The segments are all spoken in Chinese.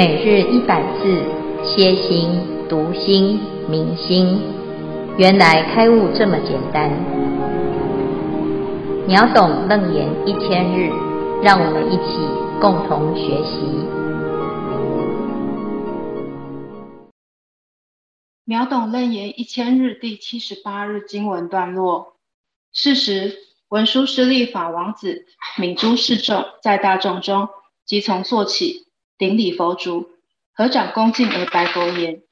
每日一百字，歇心、读心、明心，原来开悟这么简单。秒懂楞严一千日，让我们一起共同学习。秒懂楞严一千日第七十八日经文段落。是时，文殊师利法王子愍诸侍众在大众中，即从坐起。顶礼佛足，合掌恭敬而白佛言：“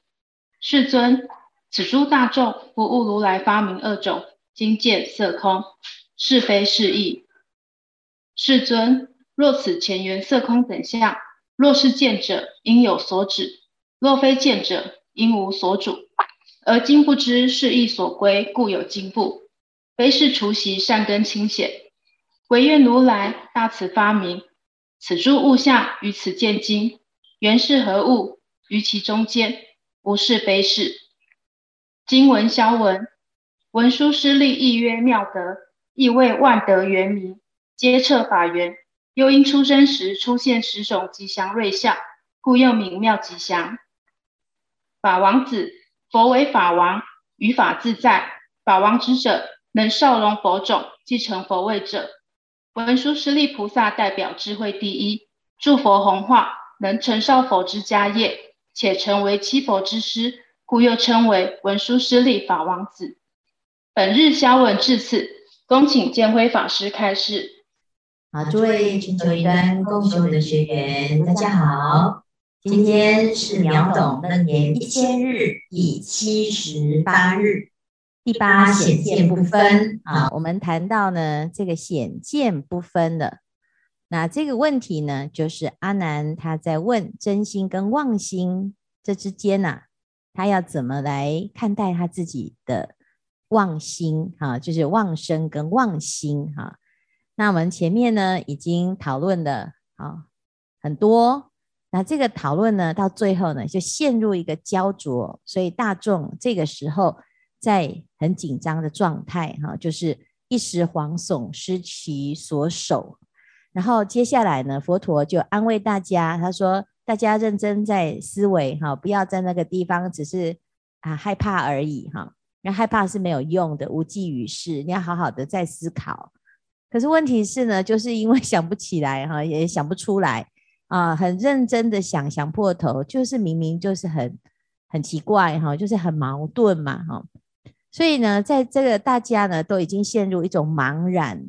世尊，此诸大众不悟如来发明二种今见色空，是非是义。世尊，若此前缘色空等相，若是见者，应有所指；若非见者，应无所主。而今不知是义所归，故有今不。非是除习善根清显，唯愿如来大慈发明。”此诸物象于此见经，原是何物？于其中间，无是非是。经文消文，文殊师利亦曰妙德，亦谓万德圆明，皆彻法源。又因出生时出现十种吉祥瑞相，故又名妙吉祥。法王子，佛为法王，于法自在。法王之者，能受容佛种，继承佛位者。文殊师利菩萨代表智慧第一，助佛弘化，能承绍佛之家业，且成为七佛之师，故又称为文殊师利法王子。本日消文至此，恭请见辉法师开示。好，诸位全球云端共修的学员，大家好，今天是秒懂楞严一千日第七十八日。第八显见不分啊，我们谈到呢，这个显见不分的，那这个问题呢，就是阿南他在问真心跟妄心这之间呐、啊，他要怎么来看待他自己的妄心啊，就是妄生跟妄心哈、啊。那我们前面呢已经讨论了啊很多，那这个讨论呢到最后呢就陷入一个焦灼，所以大众这个时候。在很紧张的状态，哈，就是一时惶悚，失其所守。然后接下来呢，佛陀就安慰大家，他说：“大家认真在思维，哈，不要在那个地方只是啊害怕而已，哈，那害怕是没有用的，无济于事。你要好好的在思考。可是问题是呢，就是因为想不起来，哈，也想不出来啊，很认真的想，想破头，就是明明就是很很奇怪，哈，就是很矛盾嘛，哈。”所以呢，在这个大家呢都已经陷入一种茫然，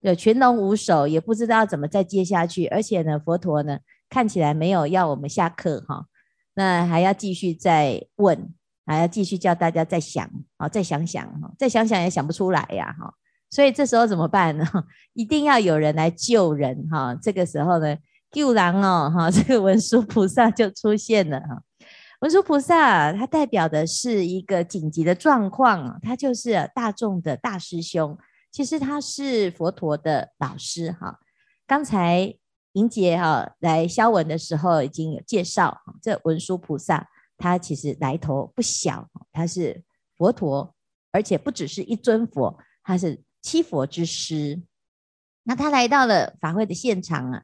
对，群龙无首，也不知道怎么再接下去。而且呢，佛陀呢看起来没有要我们下课哈，那还要继续再问，还要继续叫大家再想啊，再想想哈，再想想也想不出来呀哈。所以这时候怎么办呢？一定要有人来救人哈。这个时候呢，救人哦哈，这个文殊菩萨就出现了哈。文殊菩萨，他代表的是一个紧急的状况，他就是大众的大师兄。其实他是佛陀的老师哈。刚才莹姐哈来消文的时候已经有介绍，这文殊菩萨他其实来头不小，他是佛陀，而且不只是一尊佛，他是七佛之师。那他来到了法会的现场啊，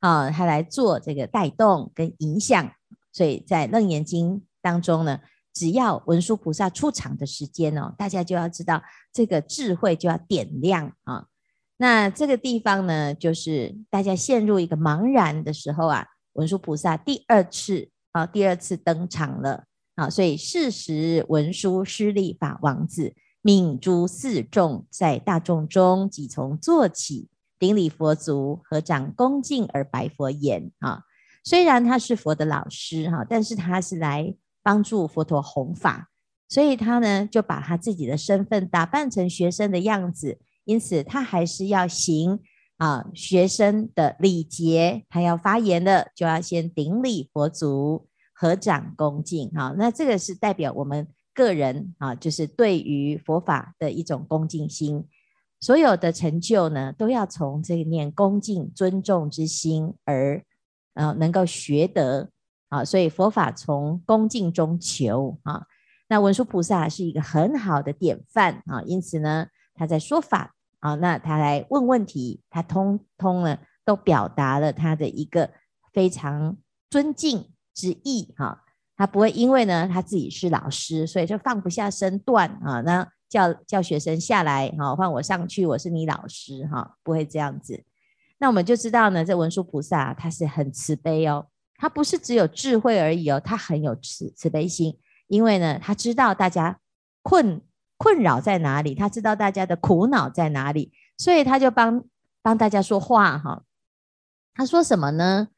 啊，他来做这个带动跟影响。所以在《楞严经》当中呢，只要文殊菩萨出场的时间哦，大家就要知道这个智慧就要点亮啊。那这个地方呢，就是大家陷入一个茫然的时候啊，文殊菩萨第二次啊，第二次登场了啊。所以是时文殊师利法王子愍诸四众在大众中，即从坐起，顶礼佛足，合掌恭敬而白佛言啊。虽然他是佛的老师哈，但是他是来帮助佛陀弘法，所以他呢就把他自己的身份打扮成学生的样子，因此他还是要行啊学生的礼节，他要发言的就要先顶礼佛足，合掌恭敬哈。那这个是代表我们个人啊，就是对于佛法的一种恭敬心，所有的成就呢都要从这个念恭敬尊重之心而。啊，能够学得啊，所以佛法从恭敬中求啊。那文殊菩萨是一个很好的典范啊，因此呢，他在说法啊，那他来问问题，他通通呢都表达了他的一个非常尊敬、之意哈。他不会因为呢他自己是老师，所以就放不下身段啊，那叫叫学生下来哈，换我上去，我是你老师哈，不会这样子。那我们就知道呢，这文殊菩萨他是很慈悲哦，他不是只有智慧而已哦，他很有慈慈悲心，因为呢他知道大家困困扰在哪里，他知道大家的苦恼在哪里，所以他就帮帮大家说话哈。他说什么呢？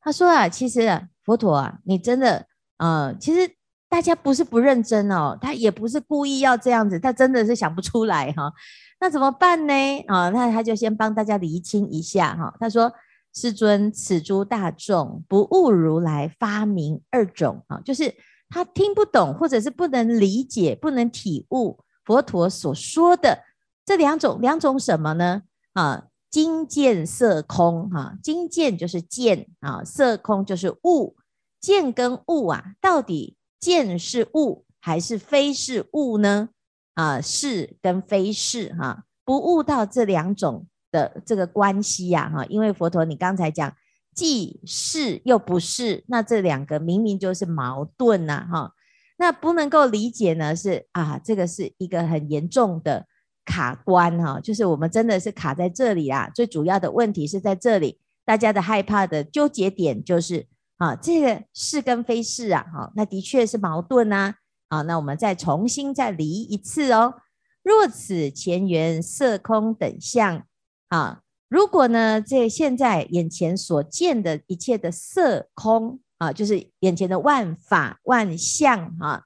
他说啊，其实，佛陀啊，你真的。呃，其实大家不是不认真哦，他也不是故意要这样子，他真的是想不出来哈。那怎么办呢？啊，那他就先帮大家厘清一下哈。他说：“世尊，此诸大众不悟如来发明二种啊，就是他听不懂，或者是不能理解、不能体悟佛陀所说的这两种，两种什么呢？啊，精见色空哈，精见就是见啊，色空就是悟。”见跟悟啊，到底见是悟还是非是悟呢？啊，是跟非是哈、不悟到这两种的这个关系呀哈，因为佛陀你刚才讲既是又不是，那这两个明明就是矛盾呐哈，那不能够理解呢是啊，这个是一个很严重的卡关哈，就是我们真的是卡在这里啊，最主要的问题是在这里，大家的害怕的纠结点就是。啊，这个是跟非是啊，好，那的确是矛盾呐。好，那我们再重新再离一次哦。若此前缘色空等相，啊，如果呢，这现在眼前所见的一切的色空啊，就是眼前的万法万象啊，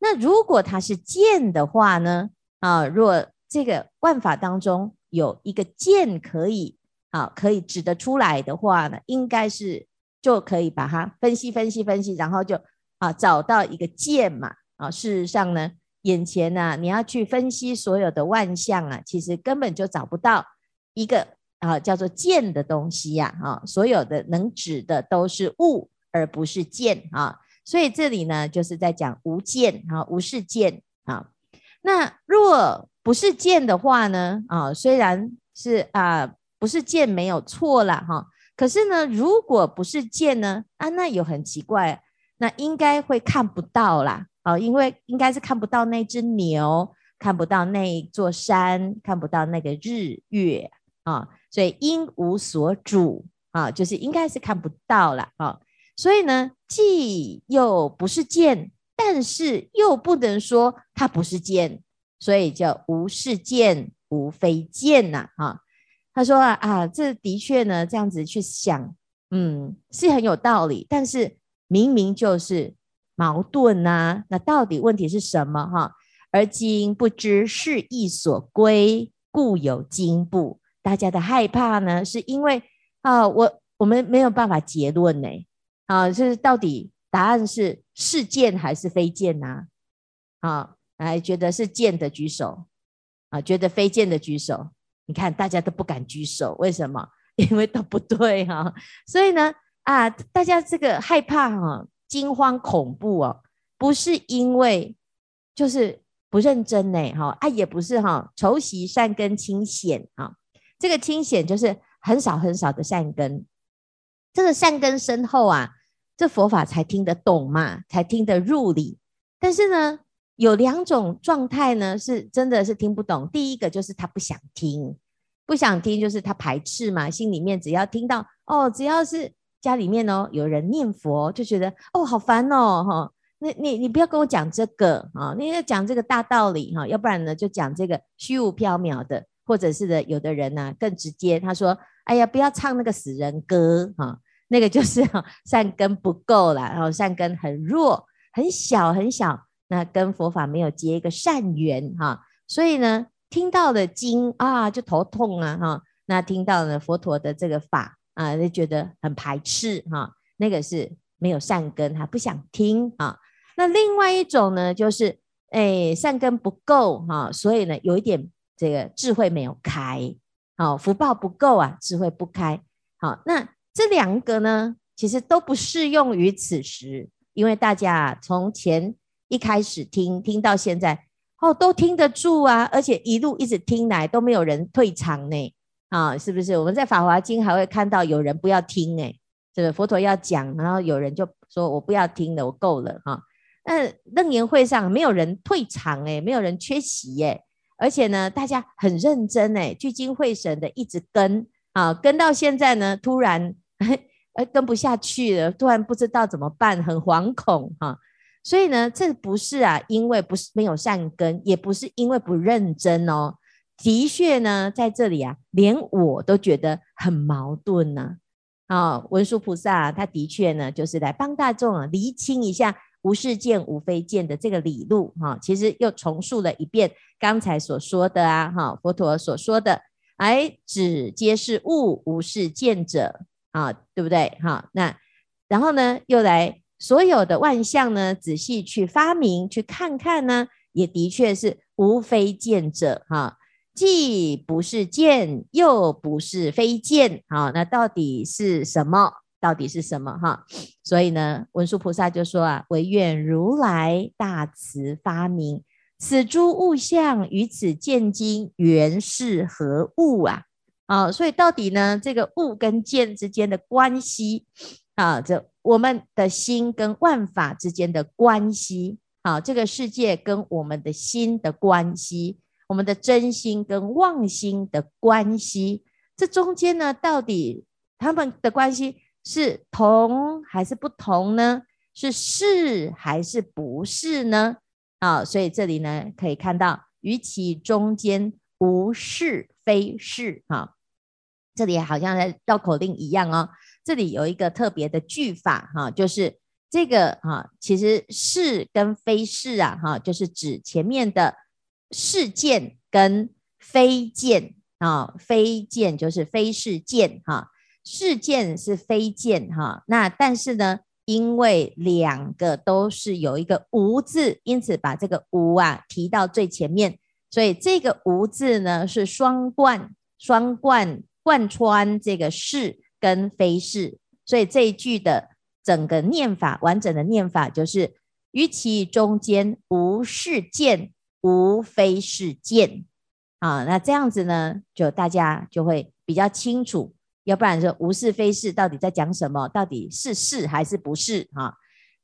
那如果它是见的话呢，啊，若这个万法当中有一个见可以啊，可以指得出来的话呢，应该是。就可以把它分析分析分析，然后就啊找到一个剑嘛啊。事实上呢，眼前呢、你要去分析所有的万象啊，其实根本就找不到一个啊叫做剑的东西呀啊。所有的能指的都是物，而不是剑啊。所以这里呢，就是在讲无剑啊，无是剑啊。那若不是剑的话呢啊，虽然是啊不是剑没有错了哈。可是呢，如果不是见呢？啊，那有很奇怪，那应该会看不到啦，啊，因为应该是看不到那只牛，看不到那座山，看不到那个日月啊，所以应无所主啊，就是应该是看不到了啊。所以呢，既又不是见，但是又不能说它不是见，所以叫无是剑，无非剑呐，啊。他说啊啊，这的确呢，这样子去想，嗯，是很有道理。但是明明就是矛盾呐、啊，那到底问题是什么？哈，而今不知是义所归，故有惊怖。大家的害怕呢，是因为啊，我我们没有办法结论呢。啊，就是到底答案是是见还是非见呐？啊，来觉得是见的举手，啊，觉得非见的举手。你看，大家都不敢举手，为什么？因为都不对哈、所以呢，啊，大家这个害怕哈、惊慌恐怖哦，不是因为就是不认真呢，哈啊，也不是哈、啊，仇习善根清显啊。这个清显就是很少很少的善根，这个善根深厚啊，这佛法才听得懂嘛，才听得入理。但是呢，有两种状态呢，是真的是听不懂。第一个就是他不想听，不想听就是他排斥嘛，心里面只要听到哦，只要是家里面哦有人念佛，就觉得哦好烦哦哈。那你你，不要跟我讲这个啊，你要讲这个大道理哈，要不然呢就讲这个虚无缥缈的，或者是的有的人呢更直接，他说哎呀不要唱那个死人歌哈，那个就是 善根不够啦，然后善根很弱，很小很小。那跟佛法没有结一个善缘哈，所以呢，听到了经啊就头痛啊哈，那听到了佛陀的这个法啊就觉得很排斥哈，那个是没有善根，他不想听啊。那另外一种呢，就是哎善根不够哈，所以呢有一点这个智慧没有开，好福报不够啊，智慧不开。好，那这两个呢，其实都不适用于此时，因为大家从前。一开始听听到现在，哦，都听得住啊，而且一路一直听来都没有人退场呢，啊，是不是？我们在《法华经》还会看到有人不要听，哎，这个佛陀要讲，然后有人就说我不要听了，我够了哈。那楞严会上没有人退场诶，没有人缺席诶，而且呢，大家很认真诶，聚精会神的一直跟啊，跟到现在呢，突然 哎跟不下去了，突然不知道怎么办，很惶恐哈。所以呢，这不是啊，因为不是没有善根，也不是因为不认真哦。的确呢，在这里啊，连我都觉得很矛盾呢、啊。文殊菩萨他的确呢，就是来帮大众啊厘清一下无是见、无非见的这个理路哈、其实又重述了一遍刚才所说的啊，哈、佛陀所说的，哎，只皆是物，无是见者啊，对不对？哈、那然后呢，又来。所有的万象呢，仔细去发明，去看看呢，也的确是无非见者哈，既不是见，又不是非见，好，那到底是什么？到底是什么哈？所以呢，文殊菩萨就说啊，唯愿如来大慈发明，此诸物象与此见经原是何物啊？啊，所以到底呢，这个物跟见之间的关系啊，这。我们的心跟万法之间的关系，好，这个世界跟我们的心的关系，我们的真心跟妄心的关系，这中间呢，到底他们的关系是同还是不同呢？是是还是不是呢？啊，所以这里呢，可以看到，于其中间无是非是，哈，这里好像在绕口令一样哦。这里有一个特别的句法哈，就是这个哈，其实是跟非是啊哈，就是指前面的是见跟非见啊，非见就是非是见哈，是见是非见哈。那但是呢，因为两个都是有一个无字，因此把这个无啊提到最前面，所以这个无字呢是双贯，双贯贯穿这个是。跟非是，所以这一句的整个念法，完整的念法就是：于其中间无是见，无非是见。啊，那这样子呢，就大家就会比较清楚。要不然说无是非是到底在讲什么？到底是是还是不是？哈、啊，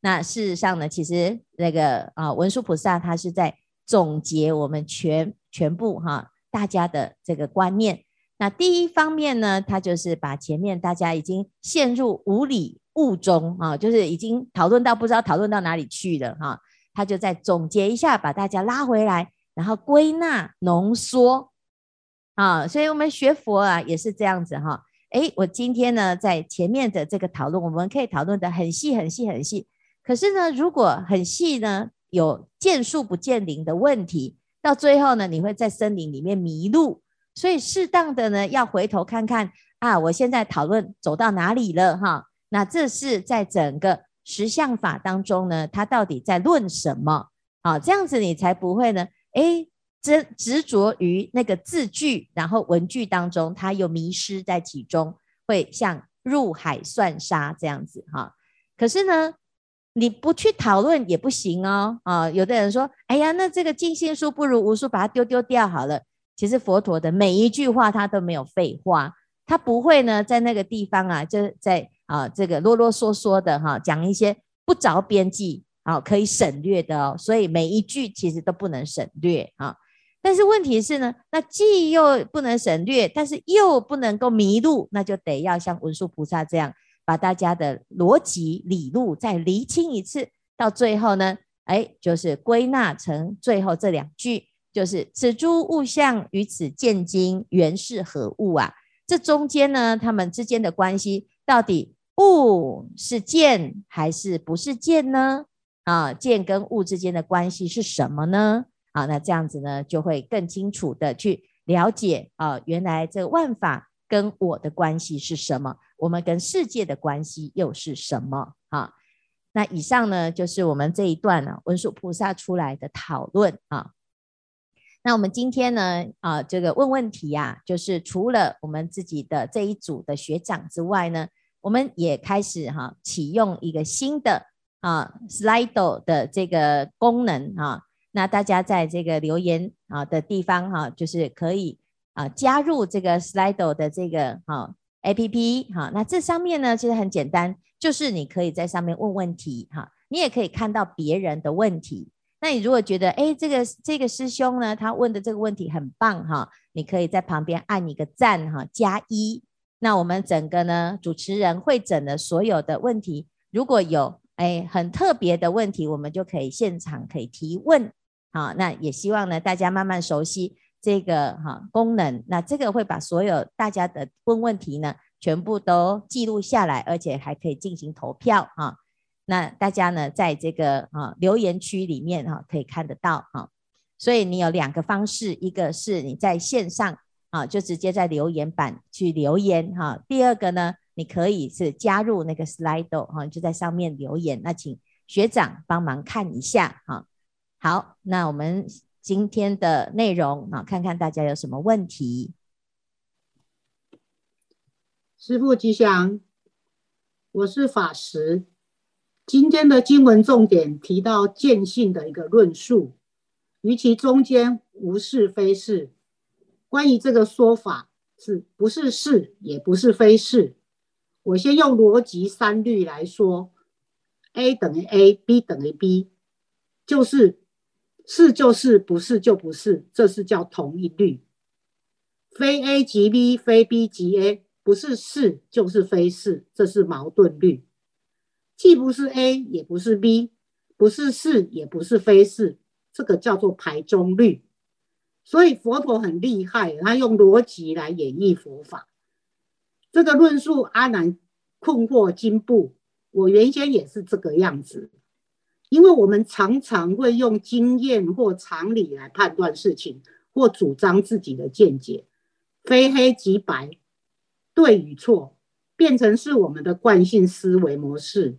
那事实上呢，其实那个啊文殊菩萨他是在总结我们全全部哈、大家的这个观念。那第一方面呢，他就是把前面大家已经陷入无理物中啊，就是已经讨论到不知道讨论到哪里去了哈，他就再总结一下，把大家拉回来，然后归纳浓缩啊。所以我们学佛啊也是这样子哈。诶，我今天呢在前面的这个讨论，我们可以讨论的很细很细很细。可是呢，如果很细呢，有见树不见林的问题，到最后呢，你会在森林里面迷路。所以适当的呢，要回头看看啊，我现在讨论走到哪里了哈？那这是在整个实相法当中呢，它到底在论什么？好，这样子你才不会呢，诶，执执着于那个字句，然后文句当中，它又迷失在其中，会像入海算沙这样子哈。可是呢，你不去讨论也不行哦。啊，有的人说，哎呀，那这个尽信书不如无书，把它丢丢掉好了。其实佛陀的每一句话，他都没有废话，他不会呢在那个地方啊，就在啊这个啰啰嗦嗦的哈、啊、讲一些不着边际啊可以省略的哦，所以每一句其实都不能省略啊。但是问题是呢，那既又不能省略，但是又不能够迷路，那就得要像文殊菩萨这样，把大家的逻辑理路再厘清一次，到最后呢，哎，就是归纳成最后这两句。就是此诸物象与此见经原是何物啊？这中间呢，他们之间的关系到底物是见还是不是见呢？啊，见跟物之间的关系是什么呢？啊，那这样子呢，就会更清楚的去了解啊，原来这万法跟我的关系是什么？我们跟世界的关系又是什么？啊，那以上呢，就是我们这一段呢，文殊菩萨出来的讨论啊。那我们今天呢，啊，这个问问题呀、啊，就是除了我们自己的这一组的学长之外呢，我们也开始哈、启用一个新的啊 Slido 的这个功能啊。那大家在这个留言啊的地方哈、就是可以啊加入这个 Slido 的这个啊 APP 哈。那这上面呢，其实很简单，就是你可以在上面问问题哈，你也可以看到别人的问题。那你如果觉得哎，这个这个师兄呢，他问的这个问题很棒哈，你可以在旁边按一个赞哈，加一。那我们整个呢，主持人会诊的所有的问题，如果有哎很特别的问题，我们就可以现场可以提问。好，那也希望呢，大家慢慢熟悉这个哈功能。那这个会把所有大家的问问题呢，全部都记录下来，而且还可以进行投票哈。那大家呢，在这个啊留言区里面哈，可以看得到哈。所以你有两个方式，一个是你在线上。啊，就直接在留言板去留言哈。第二个呢，你可以是加入那个 Slido 哈，就在上面留言。那请学长帮忙看一下哈。好，那我们今天的内容啊，看看大家有什么问题。师父吉祥，我是法师。今天的经文重点提到见性的一个论述，于其中间无是非是。关于这个说法，是不是是，也不是非是。我先用逻辑三律来说：A 等于 A，B 等于 B，就是是就是，不是就不是，这是叫同一律。非 A 即 B，非 B 即 A，不是是就是非是，这是矛盾律。既不是 A，也不是 B，不是是，也不是非是，这个叫做排中律。所以佛陀很厉害，他用逻辑来演绎佛法。这个论述阿难困惑经部，我原先也是这个样子，因为我们常常会用经验或常理来判断事情，或主张自己的见解，非黑即白，对与错，变成是我们的惯性思维模式，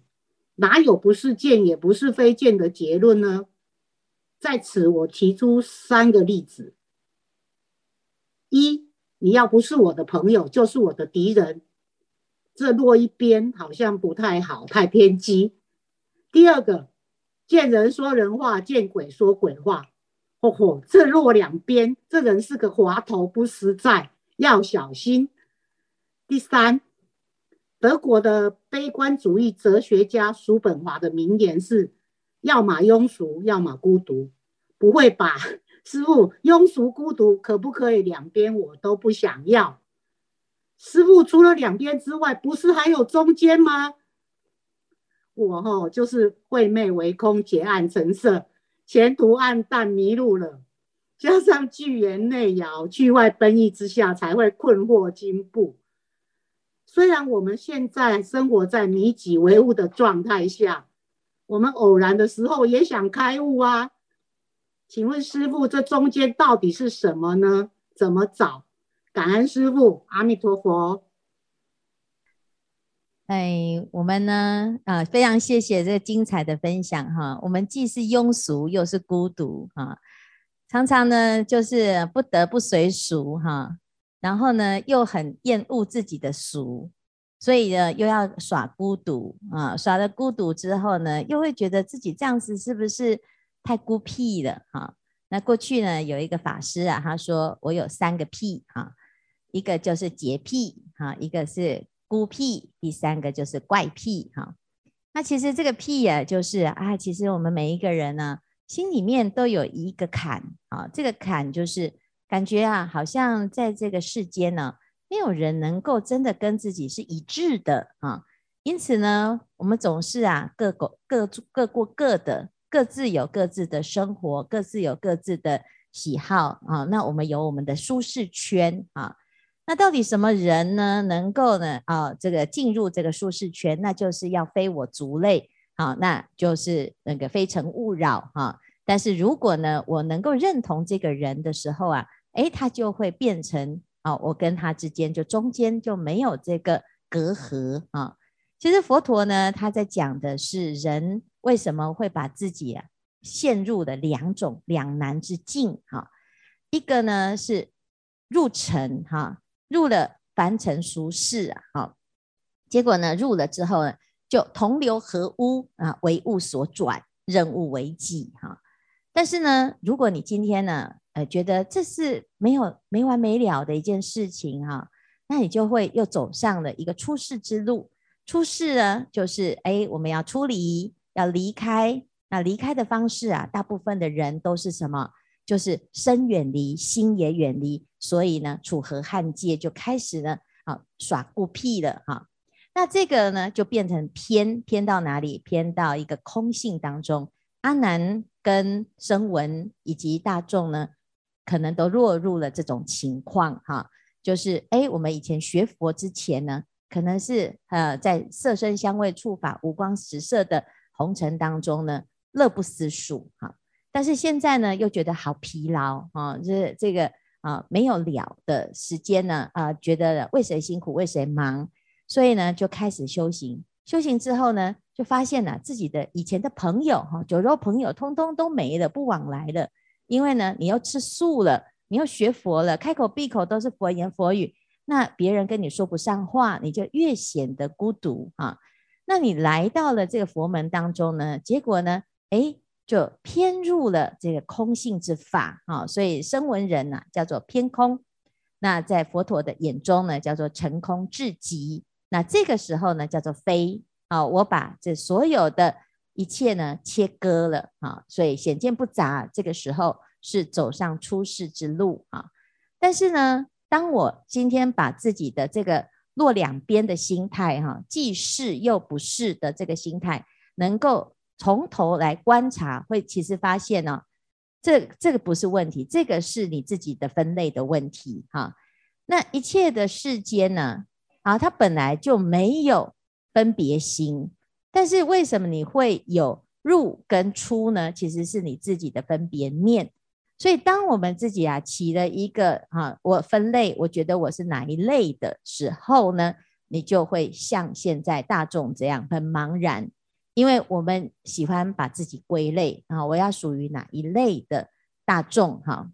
哪有不是见也不是非见的结论呢？在此，我提出三个例子：一，你要不是我的朋友，就是我的敌人，这落一边好像不太好，太偏激。第二个，见人说人话，见鬼说鬼话，嚯嚯，这落两边，这人是个滑头，不实在，要小心。第三，德国的悲观主义哲学家叔本华的名言是。要么庸俗，要么孤独，不会吧？师傅，庸俗孤独可不可以两边我都不想要？师傅，除了两边之外，不是还有中间吗？我吼就是晦昧为空，结暗成色，前途暗淡，迷路了。加上巨言内扰，句外奔逸之下，才会困惑经部。虽然我们现在生活在迷己为物的状态下。我们偶然的时候也想开悟啊，请问师父，这中间到底是什么呢？怎么找？感恩师父，阿弥陀佛。哎，我们呢，啊，非常谢谢这精彩的分享哈。我们既是庸俗，又是孤独哈，常常呢就是不得不随俗哈，然后呢又很厌恶自己的俗。所以呢，又要耍孤独啊，耍了孤独之后呢，又会觉得自己这样子是不是太孤僻了哈？那过去呢，有一个法师啊，他说我有三个癖哈，一个就是洁癖哈，一个是孤僻，第三个就是怪癖哈。那其实这个癖啊，就是啊，其实我们每一个人呢，心里面都有一个坎啊，这个坎就是感觉啊，好像在这个世间呢。没有人能够真的跟自己是一致的啊，因此呢，我们总是啊，各过各各过各的，各自有各自的生活，各自有各自的喜好啊。那我们有我们的舒适圈啊。那到底什么人呢，能够呢啊，这个进入这个舒适圈，那就是要非我族类啊，那就是那个非诚勿扰啊。但是如果呢，我能够认同这个人的时候啊，诶，他就会变成。啊，我跟他之间就中间就没有这个隔阂啊。其实佛陀呢，他在讲的是人为什么会把自己陷入的两种两难之境哈。一个呢是入尘哈，入了凡尘俗世啊，结果呢入了之后呢，就同流合污啊，为物所转，任物为己哈。但是呢，如果你今天呢，呃，觉得这是没有没完没了的一件事情哈，那你就会又走上了一个出世之路。出世呢，就是哎，我们要出离，要离开。那离开的方式啊，大部分的人都是什么？就是身远离，心也远离。所以呢，楚河汉界就开始呢，啊，耍孤僻了哈。那这个呢，就变成偏偏到哪里？偏到一个空性当中。阿难跟声闻以及大众呢，可能都落入了这种情况哈。就是哎，我们以前学佛之前呢，可能是呃在色身香味触法五光十色的红尘当中呢，乐不思蜀哈。但是现在呢，又觉得好疲劳啊，就是这个啊没有了的时间呢啊，觉得为谁辛苦为谁忙，所以呢就开始修行。修行之后呢，就发现了自己的以前的朋友哈，酒肉朋友通通都没了，不往来了。因为呢，你又吃素了。你又学佛了，开口闭口都是佛言佛语，那别人跟你说不上话，你就越显得孤独啊。那你来到了这个佛门当中呢，结果呢，哎，就偏入了这个空性之法啊。所以声闻人呐、叫做偏空。那在佛陀的眼中呢，叫做成空至极。那这个时候呢，叫做非啊。我把这所有的一切呢切割了啊，所以显见不杂。这个时候。是走上出世之路啊，但是呢，当我今天把自己的这个落两边的心态哈，既是又不是的这个心态，能够从头来观察，会其实发现呢，这这个不是问题，这个是你自己的分类的问题哈。那一切的世间呢，啊，它本来就没有分别心，但是为什么你会有入跟出呢？其实是你自己的分别念。所以，当我们自己啊起了一个啊，我分类，我觉得我是哪一类的时候呢，你就会像现在大众这样很茫然，因为我们喜欢把自己归类啊，我要属于哪一类的大众哈。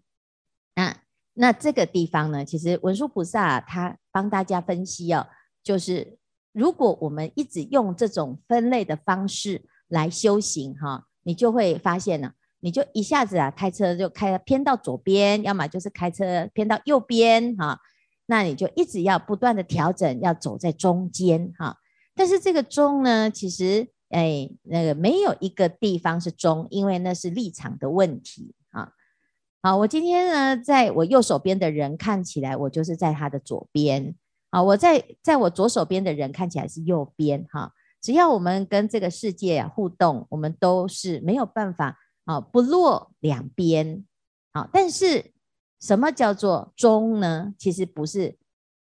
那那这个地方呢，其实文殊菩萨啊，他帮大家分析哦，就是如果我们一直用这种分类的方式来修行哈，你就会发现呢。你就一下子啊，开车就开偏到左边，要么就是开车偏到右边哈、那你就一直要不断的调整，要走在中间哈、但是这个中呢，其实哎，那个没有一个地方是中，因为那是立场的问题啊。好，我今天呢，在我右手边的人看起来，我就是在他的左边啊。我在在我左手边的人看起来是右边哈、只要我们跟这个世界啊互动，我们都是没有办法。啊，不落两边，好，但是什么叫做中呢？其实不是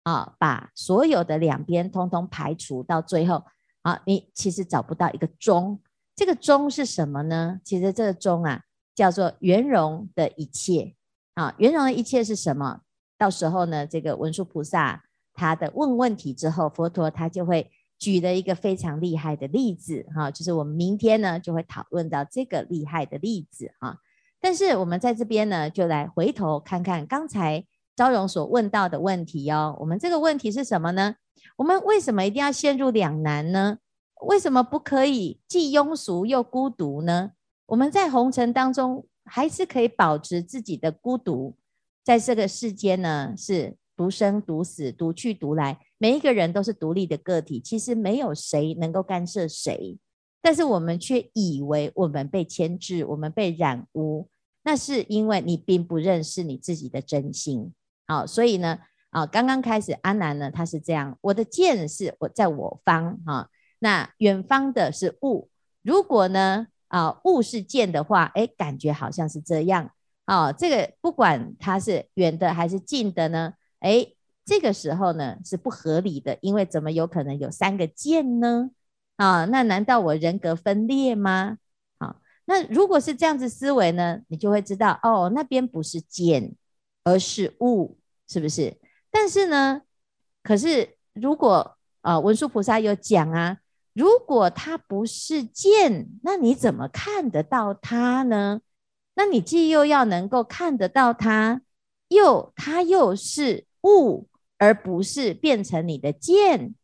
啊，把所有的两边通通排除到最后啊，你其实找不到一个中。这个中是什么呢？其实这个中啊，叫做圆融的一切啊，圆融的一切是什么？到时候呢，这个文殊菩萨他的问问题之后，佛陀他就会。举了一个非常厉害的例子哈，就是我们明天呢就会讨论到这个厉害的例子哈。但是我们在这边呢，就来回头看看刚才昭容所问到的问题哦。我们这个问题是什么呢？我们为什么一定要陷入两难呢？为什么不可以既庸俗又孤独呢？我们在红尘当中还是可以保持自己的孤独，在这个世间呢是。独生独死，独去独来，每一个人都是独立的个体，其实没有谁能够干涉谁，但是我们却以为我们被牵制，我们被染污，那是因为你并不认识你自己的真心。好，所以呢，啊，刚刚开始阿南呢，他是这样，我的见是我在我方，哈，那远方的是物，如果呢，啊，物是见的话，哎，感觉好像是这样，啊，这个不管它是远的还是近的呢？哎，这个时候呢是不合理的，因为怎么有可能有三个见呢？啊，那难道我人格分裂吗？啊，那如果是这样子思维呢，你就会知道哦，那边不是见，而是物，是不是？但是呢，可是如果啊，文殊菩萨有讲啊，如果它不是见，那你怎么看得到它呢？那你既又要能够看得到它，又它又是。物，而不是变成你的剑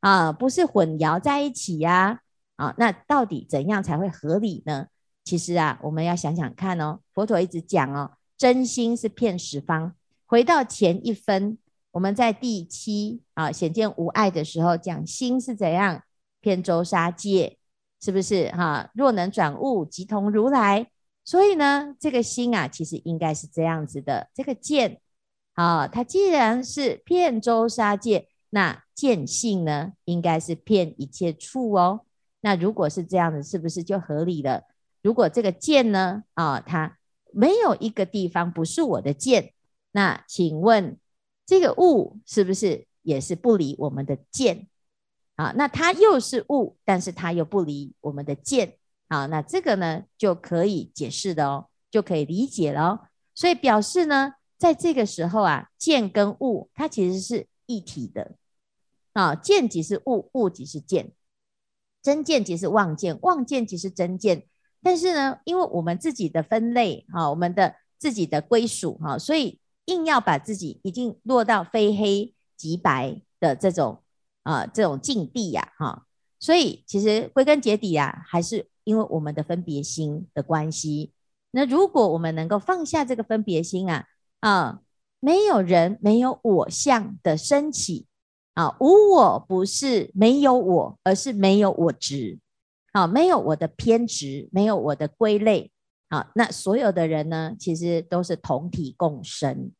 啊，不是混淆在一起呀啊，那到底怎样才会合理呢？其实啊，我们要想想看哦。佛陀一直讲哦，真心是遍十方。回到前一分，我们在第七啊显见无碍的时候讲心是怎样遍周沙界，是不是哈、若能转物，即同如来。所以呢，这个心啊，其实应该是这样子的。这个见啊，它既然是遍周杀戒，那见性呢，应该是遍一切处哦。那如果是这样子，是不是就合理了？如果这个见呢，啊，它没有一个地方不是我的见，那请问这个物是不是也是不离我们的见？啊，那它又是物，但是它又不离我们的见。啊，那这个呢就可以解释的哦，就可以理解了哦。所以表示呢，在这个时候啊，见跟物它其实是一体的。啊，见即是物，物即是见。真见即是妄见，妄见即是真见。但是呢，因为我们自己的分类哈，我们的自己的归属哈，所以硬要把自己已经落到非黑即白的这种啊这种境地呀哈。所以其实归根结底啊，还是因为我们的分别心的关系。那如果我们能够放下这个分别心啊啊，没有人没有我相的升起。啊，无我不是没有我，而是没有我执。啊，没有我的偏执，没有我的归类。啊，那所有的人呢，其实都是同体共生。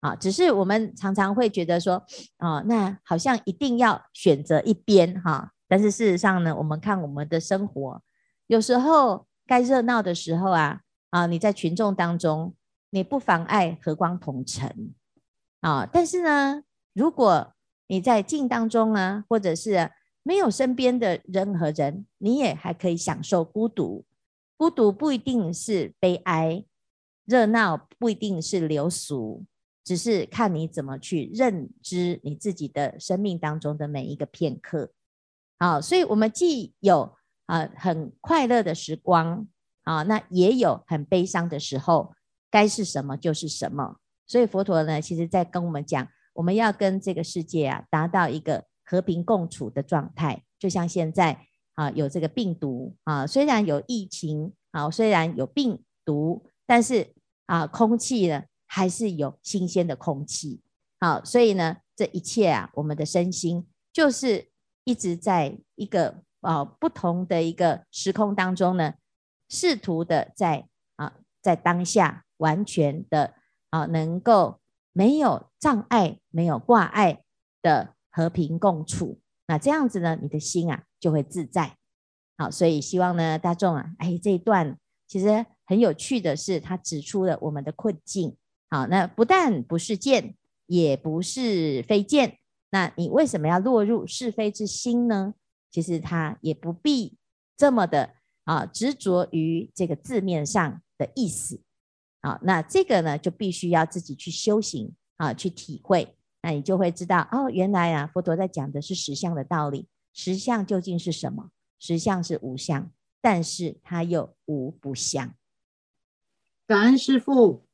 啊，只是我们常常会觉得说，啊，那好像一定要选择一边哈、但是事实上呢，我们看我们的生活，有时候该热闹的时候啊，啊，你在群众当中，你不妨碍和光同尘。啊，但是呢，如果你在静当中啊，或者是没有身边的任何人，你也还可以享受孤独。孤独不一定是悲哀，热闹不一定是流俗，只是看你怎么去认知你自己的生命当中的每一个片刻。好，所以我们既有啊很快乐的时光啊，那也有很悲伤的时候，该是什么就是什么。所以佛陀呢，其实在跟我们讲。我们要跟这个世界啊达到一个和平共处的状态，就像现在啊有这个病毒啊，虽然有疫情啊，虽然有病毒，但是啊空气呢还是有新鲜的空气。好，所以呢这一切啊，我们的身心就是一直在一个啊不同的一个时空当中呢，试图的在啊在当下完全的啊能够。没有障碍，没有挂碍的和平共处，那这样子呢，你的心啊就会自在。好，所以希望呢，大众啊，哎，这一段其实很有趣的是，他指出了我们的困境。好，那不但不是见，也不是非见，那你为什么要落入是非之心呢？其实他也不必这么的啊执着于这个字面上的意思。好，那这个呢，就必须要自己去修行啊，去体会，那你就会知道哦，原来啊，佛陀在讲的是实相的道理。实相究竟是什么？实相是无相，但是它又无不相。感恩师父。